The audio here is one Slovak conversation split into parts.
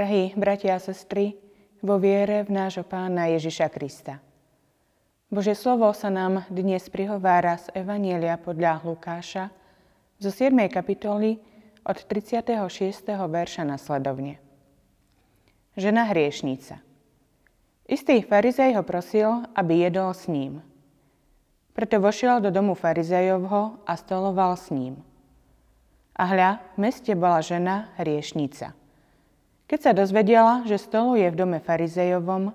Drahí bratia a sestry, vo viere v nášho pána Ježiša Krista. Bože slovo sa nám dnes prihovára z Evanielia podľa Lukáša zo 7. kapitoly od 36. verša nasledovne. Žena hriešnica. Istý farizej ho prosil, aby jedol s ním. Preto vošiel do domu farizejovho a stoloval s ním. A hľa, v meste bola žena hriešnica – keď sa dozvedela, že stoluje v dome farizejovom,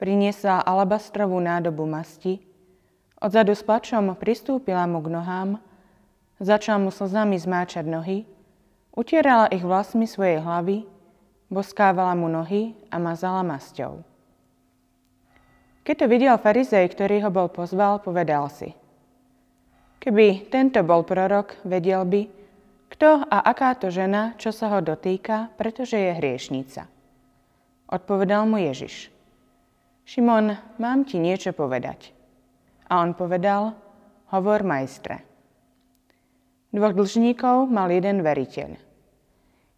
priniesla alabastrovú nádobu masti, odzadu s plačom pristúpila mu k nohám, začala mu slzami zmáčať nohy, utierala ich vlasmi svojej hlavy, boskávala mu nohy a mazala masťou. Keď to videl farizej, ktorý ho bol pozval, povedal si. Keby tento bol prorok, vedel by, kto a aká to žena, čo sa ho dotýka, pretože je hriešnica? Odpovedal mu Ježiš. Šimon, mám ti niečo povedať. A on povedal, hovor majstre. Dvoch dlžníkov mal jeden veriteľ.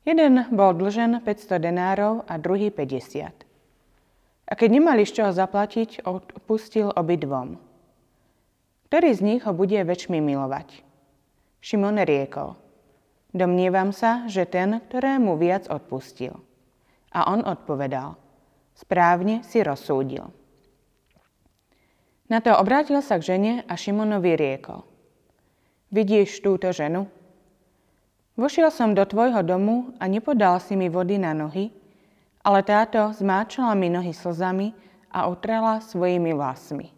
Jeden bol dlžen 500 denárov a druhý 50. A keď nemali z čoho zaplatiť, odpustil obidvom. Ktorý z nich ho bude väčšmi milovať? Šimon riekol – Domnievam sa, že ten, ktorému viac odpustil. A on odpovedal, správne si rozsúdil. Na to obrátil sa k žene a Šimonovi riekol. Vidíš túto ženu? Vošiel som do tvojho domu a nepodal si mi vody na nohy, ale táto zmáčala mi nohy slzami a utrela svojimi vlasmi.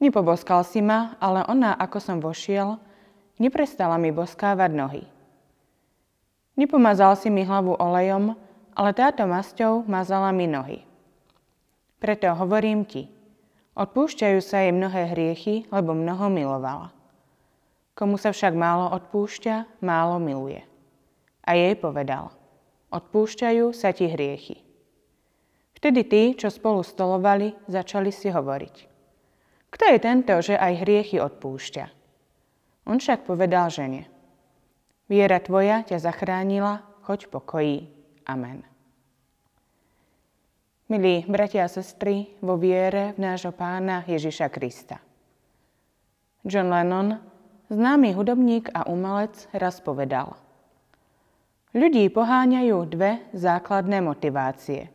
Nepoboskal si ma, ale ona, ako som vošiel, Neprestala mi boskávať nohy. Nepomazal si mi hlavu olejom, ale táto masťou mazala mi nohy. Preto hovorím ti, odpúšťajú sa jej mnohé hriechy, lebo mnoho milovala. Komu sa však málo odpúšťa, málo miluje. A jej povedal, odpúšťajú sa ti hriechy. Vtedy tí, čo spolu stolovali, začali si hovoriť. Kto je tento, že aj hriechy odpúšťa? On však povedal žene, viera tvoja ťa zachránila, choď pokojí. Amen. Milí bratia a sestry, vo viere v nášho pána Ježiša Krista. John Lennon, známy hudobník a umelec, raz povedal Ľudí poháňajú dve základné motivácie.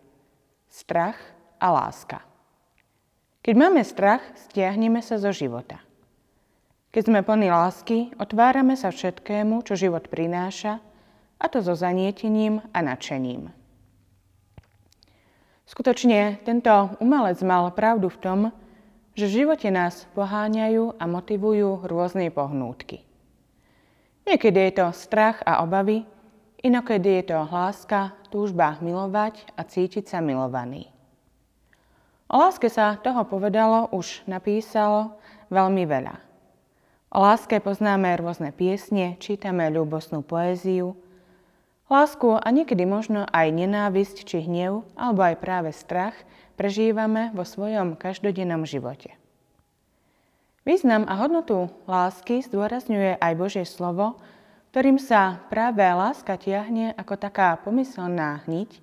Strach a láska. Keď máme strach, stiahneme sa zo života – keď sme plní lásky, otvárame sa všetkému, čo život prináša, a to so zanietením a nadšením. Skutočne tento umelec mal pravdu v tom, že v živote nás poháňajú a motivujú rôzne pohnútky. Niekedy je to strach a obavy, inokedy je to láska, túžba milovať a cítiť sa milovaný. O láske sa toho povedalo, už napísalo veľmi veľa. O láske poznáme rôzne piesne, čítame ľúbosnú poéziu. Lásku a niekedy možno aj nenávisť či hnev, alebo aj práve strach prežívame vo svojom každodennom živote. Význam a hodnotu lásky zdôrazňuje aj Božie slovo, ktorým sa práve láska tiahne ako taká pomyselná hniť,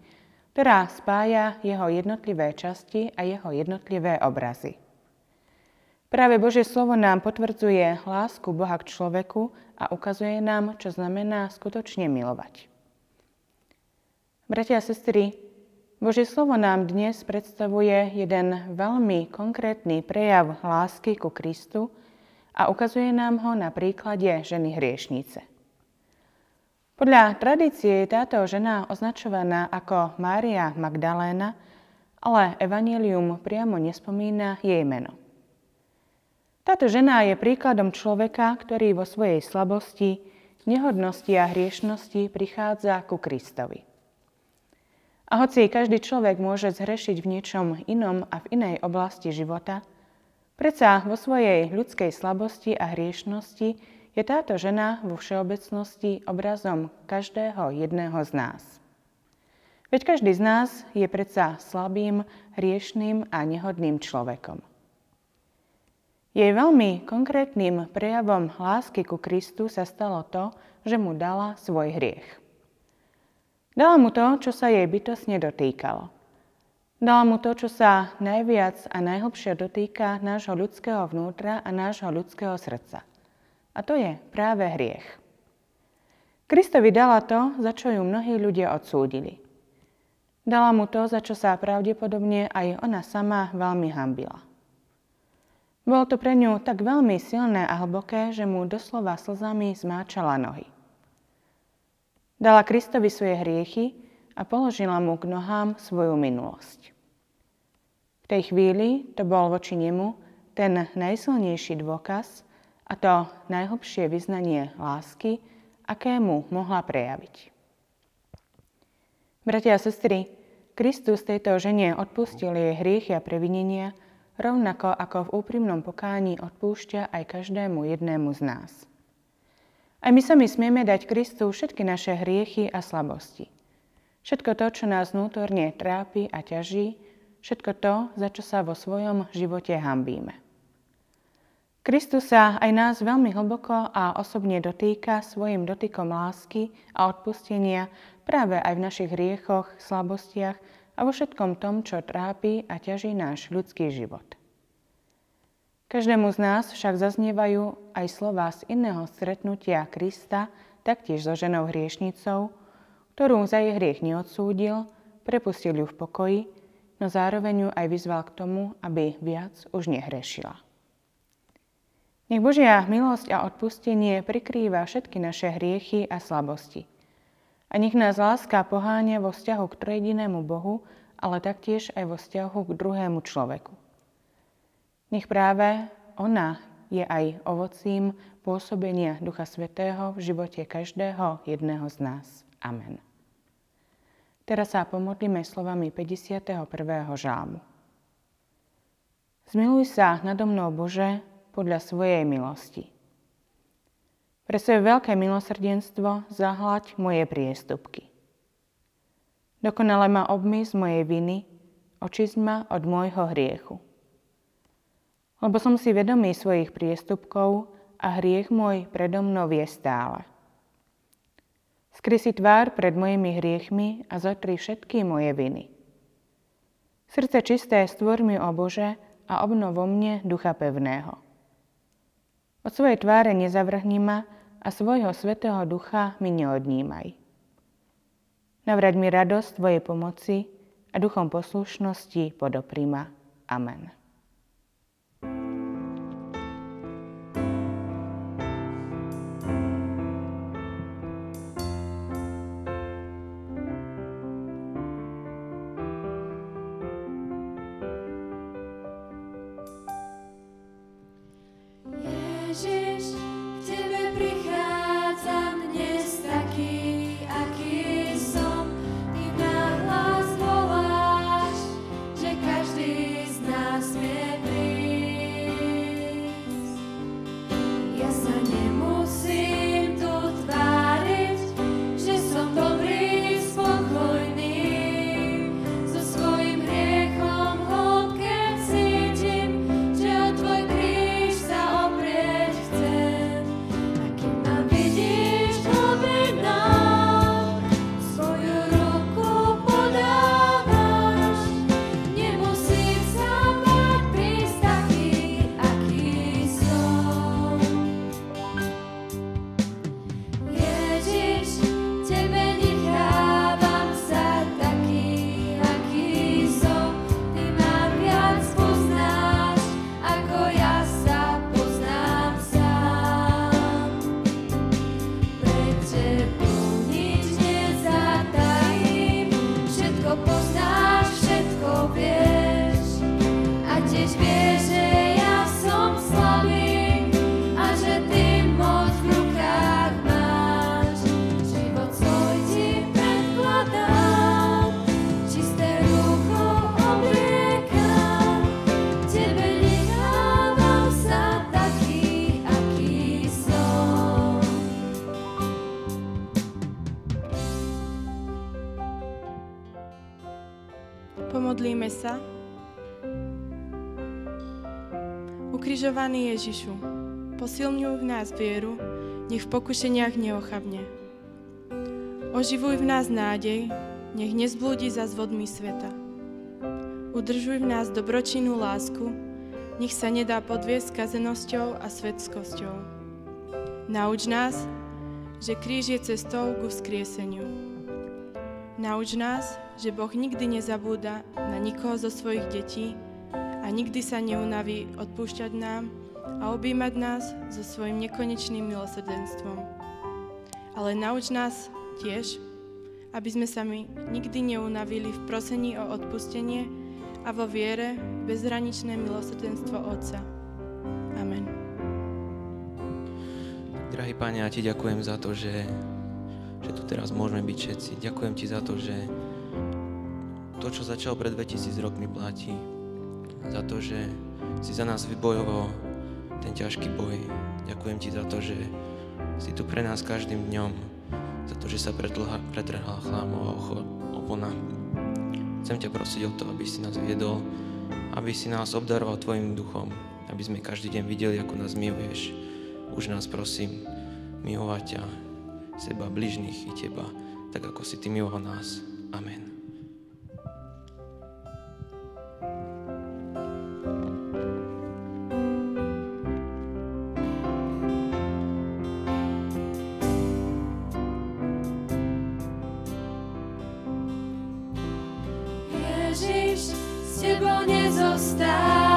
ktorá spája jeho jednotlivé časti a jeho jednotlivé obrazy. Práve Božie slovo nám potvrdzuje lásku Boha k človeku a ukazuje nám, čo znamená skutočne milovať. Bratia a sestry, Božie slovo nám dnes predstavuje jeden veľmi konkrétny prejav lásky ku Kristu a ukazuje nám ho na príklade ženy hriešnice. Podľa tradície je táto žena označovaná ako Mária Magdaléna, ale Evangelium priamo nespomína jej meno. Táto žena je príkladom človeka, ktorý vo svojej slabosti, nehodnosti a hriešnosti prichádza ku Kristovi. A hoci každý človek môže zhrešiť v niečom inom a v inej oblasti života, predsa vo svojej ľudskej slabosti a hriešnosti je táto žena vo všeobecnosti obrazom každého jedného z nás. Veď každý z nás je predsa slabým, hriešným a nehodným človekom. Jej veľmi konkrétnym prejavom lásky ku Kristu sa stalo to, že mu dala svoj hriech. Dala mu to, čo sa jej bytosne dotýkalo. Dala mu to, čo sa najviac a najhlbšie dotýka nášho ľudského vnútra a nášho ľudského srdca. A to je práve hriech. Kristovi dala to, za čo ju mnohí ľudia odsúdili. Dala mu to, za čo sa pravdepodobne aj ona sama veľmi hambila. Bolo to pre ňu tak veľmi silné a hlboké, že mu doslova slzami zmáčala nohy. Dala Kristovi svoje hriechy a položila mu k nohám svoju minulosť. V tej chvíli to bol voči nemu ten najsilnejší dôkaz a to najhlbšie vyznanie lásky, aké mu mohla prejaviť. Bratia a sestry, Kristus tejto žene odpustil jej hriechy a previnenia, rovnako ako v úprimnom pokání odpúšťa aj každému jednému z nás. Aj my sami smieme dať Kristu všetky naše hriechy a slabosti. Všetko to, čo nás vnútorne trápi a ťaží, všetko to, za čo sa vo svojom živote hambíme. Kristus sa aj nás veľmi hlboko a osobne dotýka svojim dotykom lásky a odpustenia práve aj v našich hriechoch, slabostiach a vo všetkom tom, čo trápi a ťaží náš ľudský život. Každému z nás však zaznievajú aj slova z iného stretnutia Krista, taktiež so ženou hriešnicou, ktorú za jej hriech neodsúdil, prepustil ju v pokoji, no zároveň ju aj vyzval k tomu, aby viac už nehrešila. Nech Božia milosť a odpustenie prikrýva všetky naše hriechy a slabosti. A nech nás láska poháňa vo vzťahu k trojedinému Bohu, ale taktiež aj vo vzťahu k druhému človeku. Nech práve ona je aj ovocím pôsobenia Ducha Svetého v živote každého jedného z nás. Amen. Teraz sa pomodlíme slovami 51. žálmu. Zmiluj sa nado mnou, Bože, podľa svojej milosti. Pre svoje veľké milosrdenstvo zahlaď moje priestupky. Dokonale ma obmy z mojej viny, očist ma od môjho hriechu. Lebo som si vedomý svojich priestupkov a hriech môj predo mnou je stále. Skry si tvár pred mojimi hriechmi a zotri všetky moje viny. Srdce čisté stvor mi, o Bože, a obnov mne ducha pevného. Od svojej tváre nezavrhni ma a svojho svetého ducha mi neodnímaj. Navrať mi radosť Tvojej pomoci a duchom poslušnosti podoprima. Amen. Sa. Ukrižovaný Ježišu, posilňuj v nás vieru, nech v pokušeniach neochabne. Oživuj v nás nádej, nech nezblúdi za zvodmi sveta. Udržuj v nás dobročinnú lásku, nech sa nedá podviesť kazenosťou a svetskosťou. Nauč nás, že kríž je cestou ku vzkrieseniu. Nauč nás, že Boh nikdy nezabúda na nikoho zo svojich detí a nikdy sa neunaví odpúšťať nám a objímať nás so svojim nekonečným milosrdenstvom. Ale nauč nás tiež, aby sme sa my nikdy neunavili v prosení o odpustenie a vo viere bezhraničné milosrdenstvo Otca. Amen. Drahý Pane, ja Ti ďakujem za to, že, že tu teraz môžeme byť všetci. Ďakujem Ti za to, že to, čo začalo pred 2000 rokmi, platí. Za to, že si za nás vybojoval ten ťažký boj. Ďakujem Ti za to, že si tu pre nás každým dňom, za to, že sa pretrhla, pretrhla chlámová opona. Chcem ťa prosiť o to, aby si nás viedol, aby si nás obdaroval Tvojim duchom, aby sme každý deň videli, ako nás miluješ. Už nás prosím, milovať ťa, seba, bližných i Teba, tak ako si Ty miloval nás. Amen. Ježiš, s tebou nezostávam.